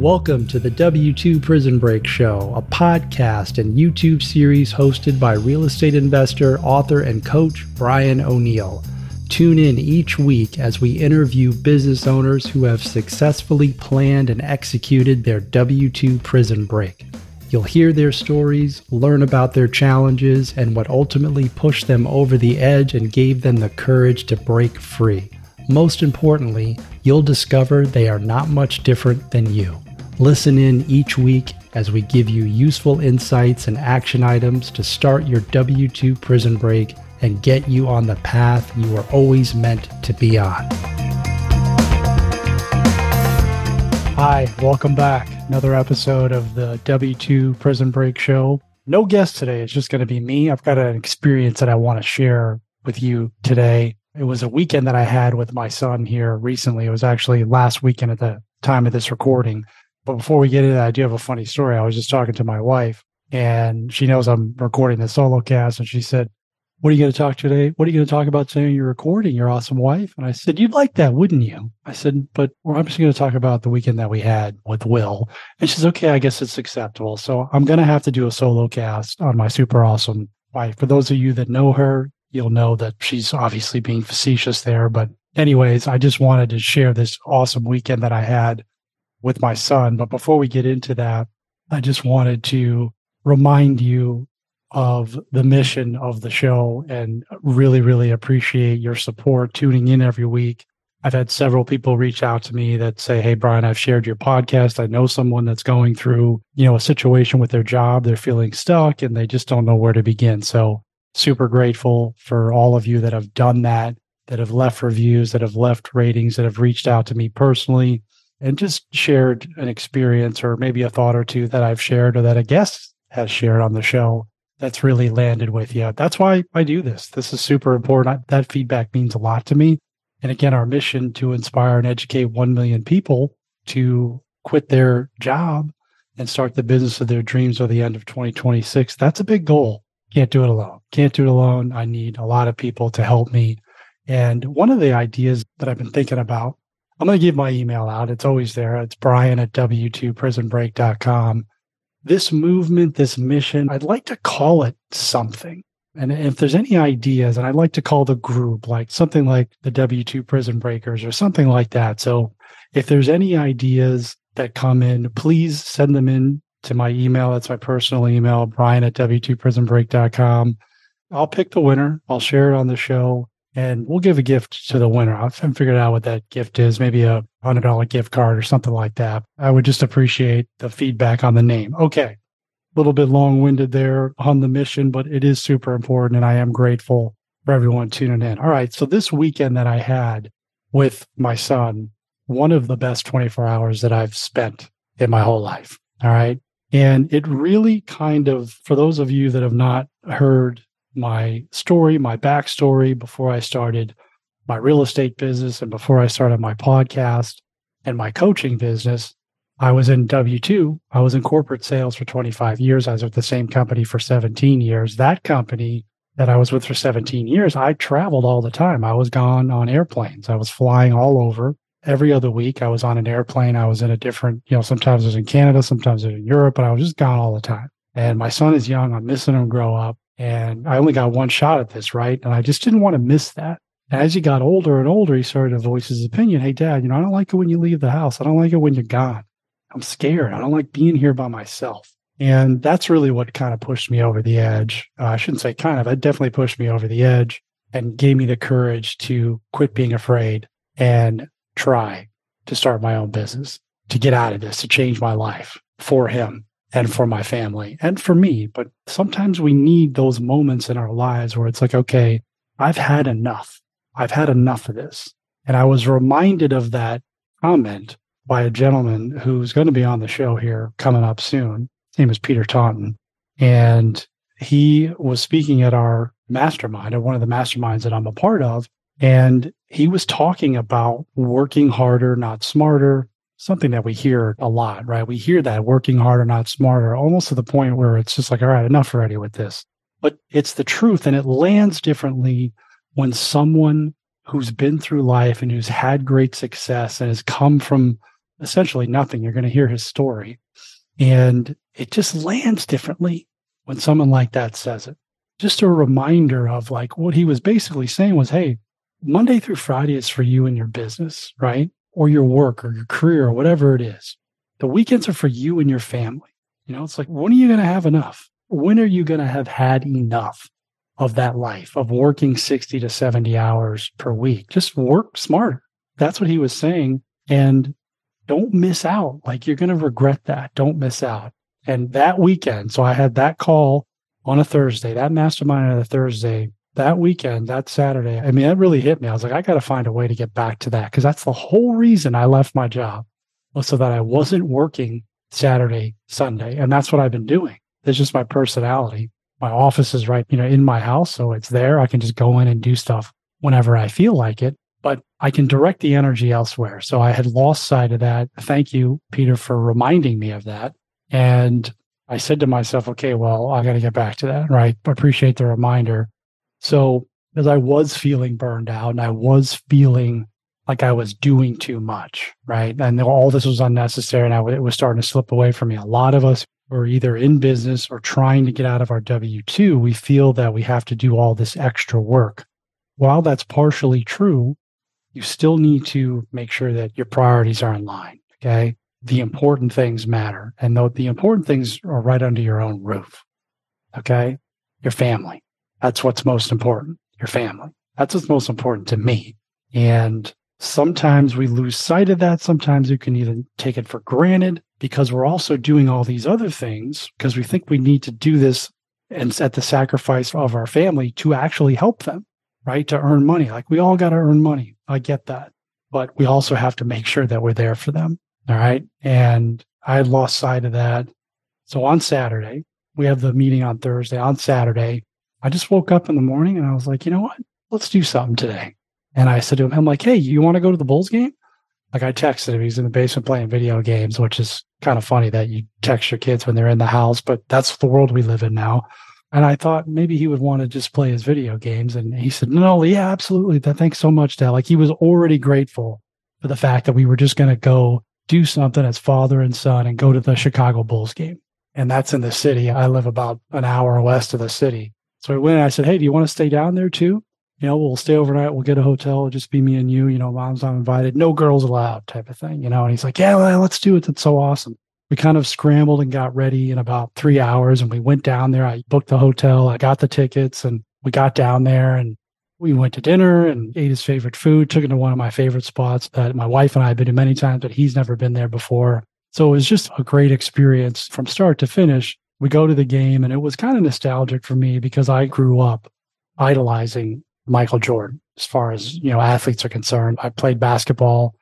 Welcome to the W2 Prison Break Show, a podcast and YouTube series hosted by real estate investor, author, and coach Brian O'Neill. Tune in each week as we interview business owners who have successfully planned and executed their W 2 prison break. You'll hear their stories, learn about their challenges, and what ultimately pushed them over the edge and gave them the courage to break free. Most importantly, you'll discover they are not much different than you. Listen in each week as we give you useful insights and action items to start your W 2 prison break and get you on the path you were always meant to be on. Hi, welcome back. Another episode of the W 2 Prison Break Show. No guest today. It's just going to be me. I've got an experience that I want to share with you today. It was a weekend that I had with my son here recently. It was actually last weekend at the time of this recording. But before we get into that, I do have a funny story. I was just talking to my wife and she knows I'm recording the solo cast. And she said, What are you going to talk today? What are you going to talk about today? You're recording your awesome wife. And I said, You'd like that, wouldn't you? I said, But I'm just going to talk about the weekend that we had with Will. And she's okay. I guess it's acceptable. So I'm going to have to do a solo cast on my super awesome wife. For those of you that know her, you'll know that she's obviously being facetious there. But, anyways, I just wanted to share this awesome weekend that I had with my son. But before we get into that, I just wanted to remind you of the mission of the show and really, really appreciate your support tuning in every week. I've had several people reach out to me that say, Hey, Brian, I've shared your podcast. I know someone that's going through, you know, a situation with their job. They're feeling stuck and they just don't know where to begin. So super grateful for all of you that have done that, that have left reviews, that have left ratings, that have reached out to me personally and just shared an experience or maybe a thought or two that I've shared or that a guest has shared on the show that's really landed with you. That's why I do this. This is super important. That feedback means a lot to me. And again, our mission to inspire and educate 1 million people to quit their job and start the business of their dreams by the end of 2026. That's a big goal. Can't do it alone. Can't do it alone. I need a lot of people to help me. And one of the ideas that I've been thinking about I'm going to give my email out. It's always there. It's brian at w2prisonbreak.com. This movement, this mission, I'd like to call it something. And if there's any ideas, and I'd like to call the group like something like the W2 Prison Breakers or something like that. So if there's any ideas that come in, please send them in to my email. That's my personal email, brian at w2prisonbreak.com. I'll pick the winner. I'll share it on the show and we'll give a gift to the winner. I haven't figured out what that gift is. Maybe a hundred dollar gift card or something like that. I would just appreciate the feedback on the name. Okay. A little bit long winded there on the mission, but it is super important. And I am grateful for everyone tuning in. All right. So this weekend that I had with my son, one of the best 24 hours that I've spent in my whole life. All right. And it really kind of, for those of you that have not heard my story, my backstory before I started my real estate business and before I started my podcast and my coaching business, I was in W 2. I was in corporate sales for 25 years. I was with the same company for 17 years. That company that I was with for 17 years, I traveled all the time. I was gone on airplanes. I was flying all over. Every other week, I was on an airplane. I was in a different, you know, sometimes I was in Canada, sometimes I was in Europe, but I was just gone all the time. And my son is young. I'm missing him grow up. And I only got one shot at this, right? And I just didn't want to miss that. As he got older and older, he started to voice his opinion. Hey, dad, you know, I don't like it when you leave the house. I don't like it when you're gone. I'm scared. I don't like being here by myself. And that's really what kind of pushed me over the edge. Uh, I shouldn't say kind of, it definitely pushed me over the edge and gave me the courage to quit being afraid and try to start my own business, to get out of this, to change my life for him and for my family and for me. But sometimes we need those moments in our lives where it's like, okay, I've had enough. I've had enough of this. And I was reminded of that comment by a gentleman who's going to be on the show here coming up soon. His name is Peter Taunton. And he was speaking at our mastermind, at one of the masterminds that I'm a part of. And he was talking about working harder, not smarter, something that we hear a lot, right? We hear that working harder, not smarter, almost to the point where it's just like, all right, enough already with this. But it's the truth and it lands differently when someone who's been through life and who's had great success and has come from essentially nothing. You're going to hear his story. And it just lands differently when someone like that says it. Just a reminder of like what he was basically saying was, hey, Monday through Friday is for you and your business, right? Or your work or your career or whatever it is. The weekends are for you and your family. You know, it's like, when are you going to have enough? When are you going to have had enough of that life of working 60 to 70 hours per week? Just work smarter. That's what he was saying. And don't miss out. Like you're going to regret that. Don't miss out. And that weekend, so I had that call on a Thursday, that mastermind on a Thursday, that weekend, that Saturday. I mean, that really hit me. I was like, I got to find a way to get back to that because that's the whole reason I left my job was so that I wasn't working Saturday, Sunday. And that's what I've been doing. It's just my personality. My office is right, you know, in my house. So it's there. I can just go in and do stuff whenever I feel like it, but I can direct the energy elsewhere. So I had lost sight of that. Thank you, Peter, for reminding me of that. And I said to myself, okay, well, I got to get back to that. Right. Appreciate the reminder. So, as I was feeling burned out and I was feeling like I was doing too much, right? And all this was unnecessary and it was starting to slip away from me. A lot of us were either in business or trying to get out of our W 2. We feel that we have to do all this extra work. While that's partially true, you still need to make sure that your priorities are in line. Okay the important things matter. And the, the important things are right under your own roof. Okay. Your family. That's what's most important. Your family. That's what's most important to me. And sometimes we lose sight of that. Sometimes we can even take it for granted because we're also doing all these other things because we think we need to do this and at the sacrifice of our family to actually help them, right? To earn money. Like we all got to earn money. I get that. But we also have to make sure that we're there for them. All right. And I lost sight of that. So on Saturday, we have the meeting on Thursday. On Saturday, I just woke up in the morning and I was like, you know what? Let's do something today. And I said to him, I'm like, hey, you want to go to the Bulls game? Like I texted him. He's in the basement playing video games, which is kind of funny that you text your kids when they're in the house, but that's the world we live in now. And I thought maybe he would want to just play his video games. And he said, no, yeah, absolutely. Thanks so much, Dad. Like he was already grateful for the fact that we were just going to go do something as father and son and go to the Chicago Bulls game. And that's in the city. I live about an hour west of the city. So I went and I said, Hey, do you want to stay down there too? You know, we'll stay overnight. We'll get a hotel. It'll just be me and you. You know, mom's not invited. No girls allowed type of thing, you know? And he's like, Yeah, well, let's do it. That's so awesome. We kind of scrambled and got ready in about three hours and we went down there. I booked the hotel. I got the tickets and we got down there and we went to dinner and ate his favorite food, took him to one of my favorite spots that my wife and I have been to many times, but he's never been there before. So it was just a great experience from start to finish. We go to the game and it was kind of nostalgic for me because I grew up idolizing Michael Jordan as far as, you know, athletes are concerned. I played basketball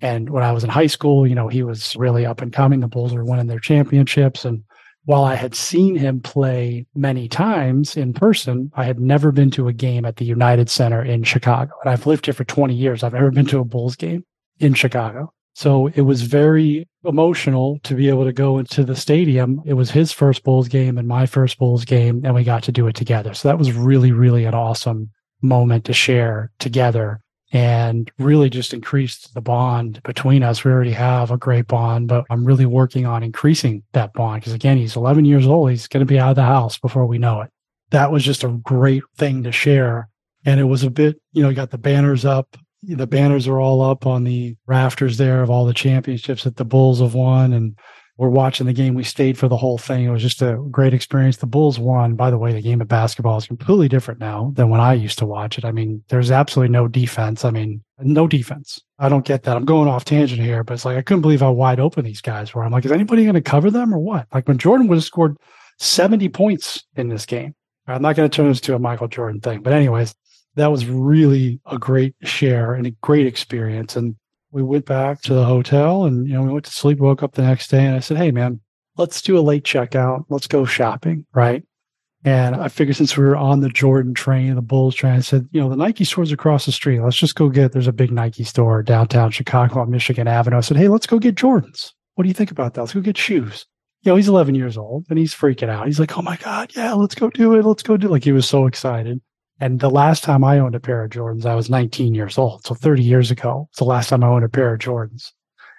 and when I was in high school, you know, he was really up and coming. The Bulls were winning their championships and while I had seen him play many times in person, I had never been to a game at the United Center in Chicago. And I've lived here for 20 years. I've never been to a Bulls game in Chicago. So it was very emotional to be able to go into the stadium. It was his first Bulls game and my first Bulls game, and we got to do it together. So that was really, really an awesome moment to share together and really just increased the bond between us. We already have a great bond, but I'm really working on increasing that bond because again, he's 11 years old. He's going to be out of the house before we know it. That was just a great thing to share. And it was a bit, you know, got the banners up. The banners are all up on the rafters there of all the championships that the Bulls have won. And we're watching the game. We stayed for the whole thing. It was just a great experience. The Bulls won. By the way, the game of basketball is completely different now than when I used to watch it. I mean, there's absolutely no defense. I mean, no defense. I don't get that. I'm going off tangent here, but it's like I couldn't believe how wide open these guys were. I'm like, is anybody going to cover them or what? Like when Jordan would have scored 70 points in this game. I'm not going to turn this to a Michael Jordan thing, but anyways, that was really a great share and a great experience. And we went back to the hotel and, you know, we went to sleep, woke up the next day and I said, Hey, man, let's do a late checkout. Let's go shopping. Right. And I figured since we were on the Jordan train, the Bulls train, I said, you know, the Nike store's across the street. Let's just go get, there's a big Nike store downtown Chicago on Michigan Avenue. I said, Hey, let's go get Jordans. What do you think about that? Let's go get shoes. You know, he's 11 years old and he's freaking out. He's like, Oh my God. Yeah, let's go do it. Let's go do it. Like he was so excited. And the last time I owned a pair of Jordans, I was 19 years old. So 30 years ago, it's the last time I owned a pair of Jordans.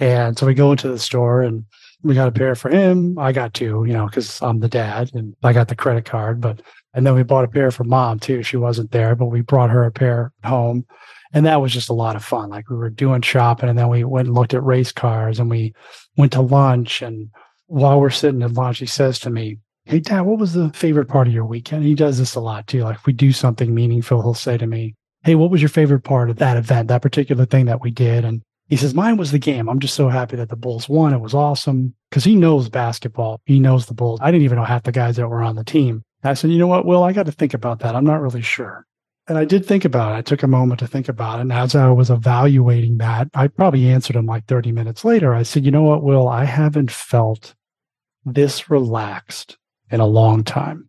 And so we go into the store and we got a pair for him. I got two, you know, because I'm the dad and I got the credit card. But and then we bought a pair for mom too. She wasn't there, but we brought her a pair home. And that was just a lot of fun. Like we were doing shopping and then we went and looked at race cars and we went to lunch. And while we're sitting at lunch, he says to me, Hey, dad, what was the favorite part of your weekend? he does this a lot too. Like if we do something meaningful, he'll say to me, Hey, what was your favorite part of that event, that particular thing that we did? And he says, Mine was the game. I'm just so happy that the Bulls won. It was awesome because he knows basketball. He knows the Bulls. I didn't even know half the guys that were on the team. I said, You know what, Will, I got to think about that. I'm not really sure. And I did think about it. I took a moment to think about it. And as I was evaluating that, I probably answered him like 30 minutes later. I said, You know what, Will, I haven't felt this relaxed in a long time.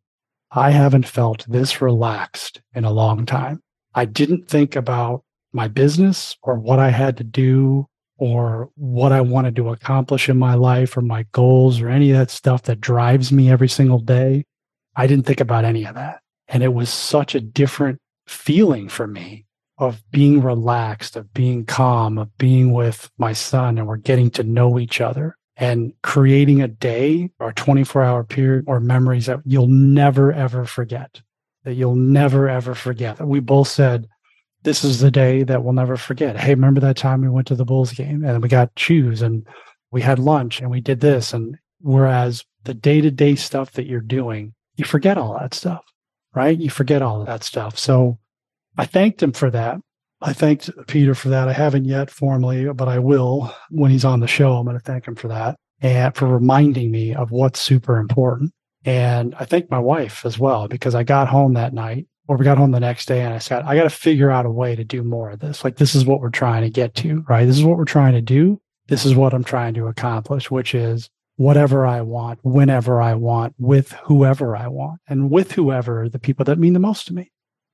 I haven't felt this relaxed in a long time. I didn't think about my business or what I had to do or what I wanted to accomplish in my life or my goals or any of that stuff that drives me every single day. I didn't think about any of that. And it was such a different feeling for me of being relaxed, of being calm, of being with my son, and we're getting to know each other and creating a day or 24 hour period or memories that you'll never, ever forget, that you'll never, ever forget—that We both said, this is the day that we'll never forget. Hey, remember that time we went to the Bulls game and we got shoes and we had lunch and we did this. And whereas the day to day stuff that you're doing, you forget all that stuff, right? You forget all that stuff. So I thanked him for that. I thanked Peter for that. I haven't yet formally, but I will when he's on the show. I'm going to thank him for that and for reminding me of what's super important. And I thank my wife as well because I got home that night or we got home the next day and I said, I got to figure out a way to do more of this. Like, this is what we're trying to get to, right? This is what we're trying to do. This is what I'm trying to accomplish, which is whatever I want, whenever I want, with whoever I want, and with whoever the people that mean the most to me.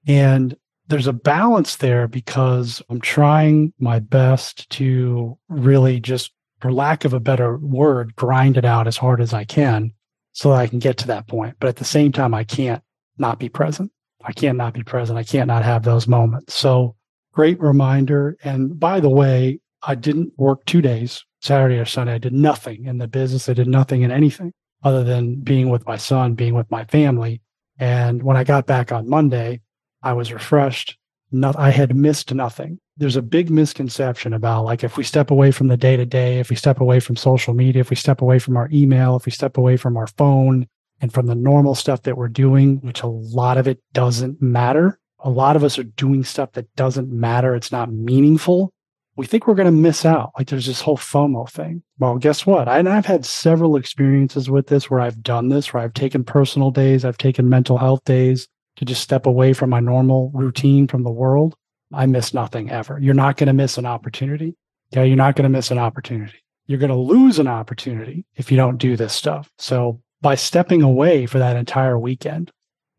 And there's a balance there because I'm trying my best to really just, for lack of a better word, grind it out as hard as I can so that I can get to that point. But at the same time, I can't not be present. I can't not be present. I can't not have those moments. So great reminder. And by the way, I didn't work two days, Saturday or Sunday. I did nothing in the business. I did nothing in anything other than being with my son, being with my family. And when I got back on Monday, I was refreshed. Not, I had missed nothing. There's a big misconception about like if we step away from the day to day, if we step away from social media, if we step away from our email, if we step away from our phone, and from the normal stuff that we're doing, which a lot of it doesn't matter. A lot of us are doing stuff that doesn't matter. It's not meaningful. We think we're going to miss out. Like there's this whole FOMO thing. Well, guess what? I, and I've had several experiences with this where I've done this, where I've taken personal days, I've taken mental health days to just step away from my normal routine from the world. I miss nothing ever. You're not going to miss an opportunity. Yeah, you're not going to miss an opportunity. You're going to lose an opportunity if you don't do this stuff. So by stepping away for that entire weekend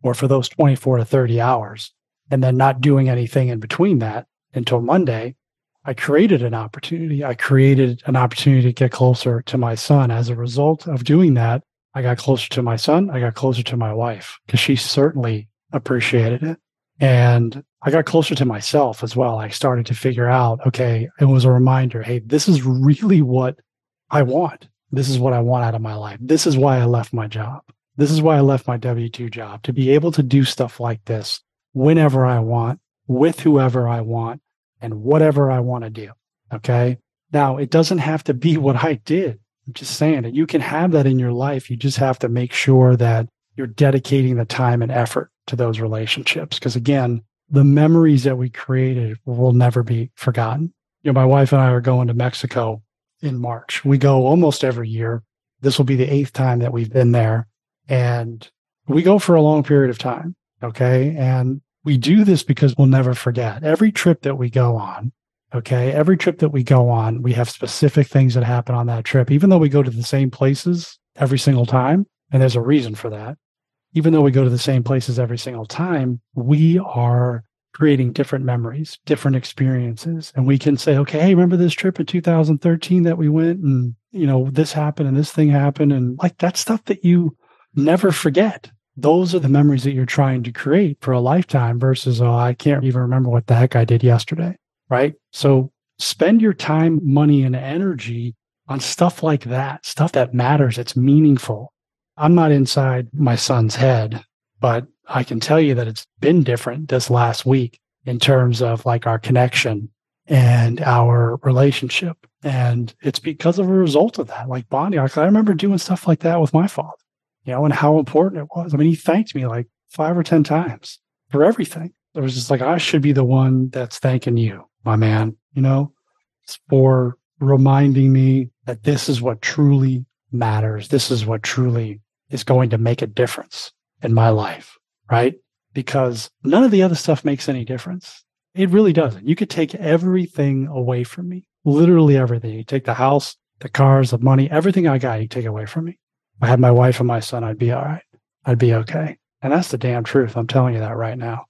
or for those 24 to 30 hours and then not doing anything in between that until Monday, I created an opportunity. I created an opportunity to get closer to my son. As a result of doing that, I got closer to my son. I got closer to my wife because she certainly appreciated it. And I got closer to myself as well. I started to figure out, okay, it was a reminder. Hey, this is really what I want. This is what I want out of my life. This is why I left my job. This is why I left my W 2 job to be able to do stuff like this whenever I want, with whoever I want, and whatever I want to do. Okay. Now, it doesn't have to be what I did. I'm just saying that you can have that in your life. You just have to make sure that you're dedicating the time and effort to those relationships. Because again, the memories that we created will never be forgotten. You know, my wife and I are going to Mexico in March. We go almost every year. This will be the eighth time that we've been there. And we go for a long period of time. Okay. And we do this because we'll never forget every trip that we go on. Okay. Every trip that we go on, we have specific things that happen on that trip, even though we go to the same places every single time. And there's a reason for that. Even though we go to the same places every single time, we are creating different memories, different experiences. And we can say, okay, hey, remember this trip in 2013 that we went and, you know, this happened and this thing happened. And like that stuff that you never forget. Those are the memories that you're trying to create for a lifetime versus, oh, I can't even remember what the heck I did yesterday. Right. So spend your time, money, and energy on stuff like that, stuff that matters, it's meaningful. I'm not inside my son's head, but I can tell you that it's been different this last week in terms of like our connection and our relationship. And it's because of a result of that, like bonding. I remember doing stuff like that with my father, you know, and how important it was. I mean, he thanked me like five or 10 times for everything. It was just like, I should be the one that's thanking you, my man, you know, for reminding me that this is what truly matters. This is what truly is going to make a difference in my life, right? Because none of the other stuff makes any difference. It really doesn't. You could take everything away from me, literally everything. You take the house, the cars, the money, everything I got, you take away from me. I had my wife and my son, I'd be all right. I'd be okay. And that's the damn truth. I'm telling you that right now.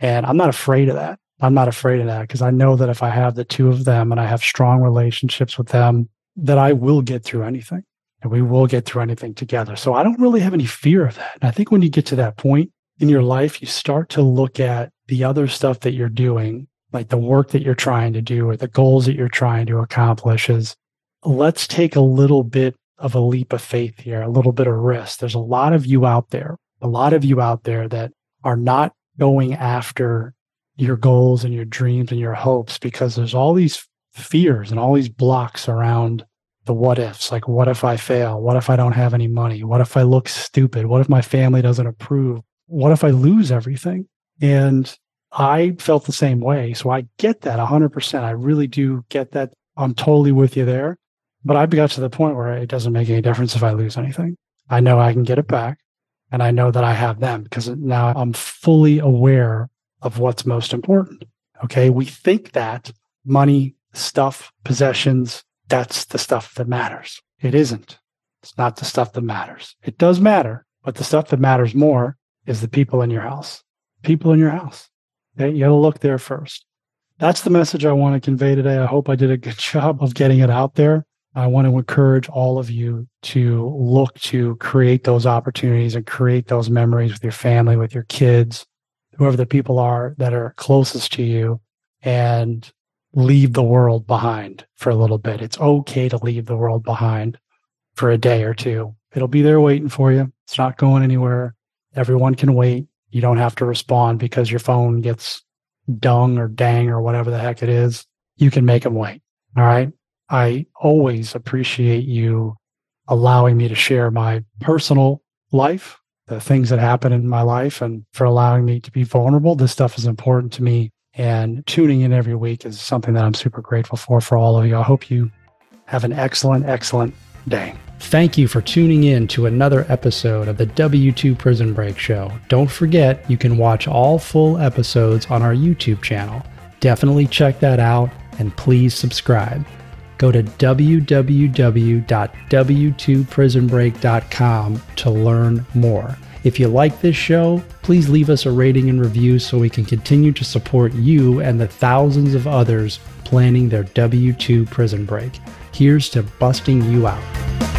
And I'm not afraid of that. I'm not afraid of that because I know that if I have the two of them and I have strong relationships with them, that I will get through anything and we will get through anything together. So I don't really have any fear of that. And I think when you get to that point in your life, you start to look at the other stuff that you're doing, like the work that you're trying to do or the goals that you're trying to accomplish is let's take a little bit of a leap of faith here, a little bit of risk. There's a lot of you out there, a lot of you out there that are not going after your goals and your dreams and your hopes because there's all these fears and all these blocks around the what ifs like what if i fail what if i don't have any money what if i look stupid what if my family doesn't approve what if i lose everything and I felt the same way. So I get that 100%. I really do get that. I'm totally with you there. But i've got to the point where it doesn't make any difference if I lose anything. I know I can get it back and I know that I have them because now I'm fully aware of what's most important. Okay. We think that money, stuff, possessions, that's the stuff that matters. It isn't. It's not the stuff that matters. It does matter, but the stuff that matters more is the people in your house people in your house. Okay? You got to look there first. That's the message I want to convey today. I hope I did a good job of getting it out there. I want to encourage all of you to look to create those opportunities and create those memories with your family, with your kids, whoever the people are that are closest to you, and leave the world behind for a little bit. It's okay to leave the world behind for a day or two. It'll be there waiting for you. It's not going anywhere. Everyone can wait. You don't have to respond because your phone gets dung or dang or whatever the heck it is. You can make them wait. All right. I always appreciate you allowing me to share my personal life, the things that happen in my life, and for allowing me to be vulnerable. This stuff is important to me. And tuning in every week is something that I'm super grateful for for all of you. I hope you have an excellent, excellent day. Thank you for tuning in to another episode of the W2 Prison Break Show. Don't forget, you can watch all full episodes on our YouTube channel. Definitely check that out and please subscribe. Go to www.w2prisonbreak.com to learn more. If you like this show, please leave us a rating and review so we can continue to support you and the thousands of others planning their W2 prison break. Here's to busting you out.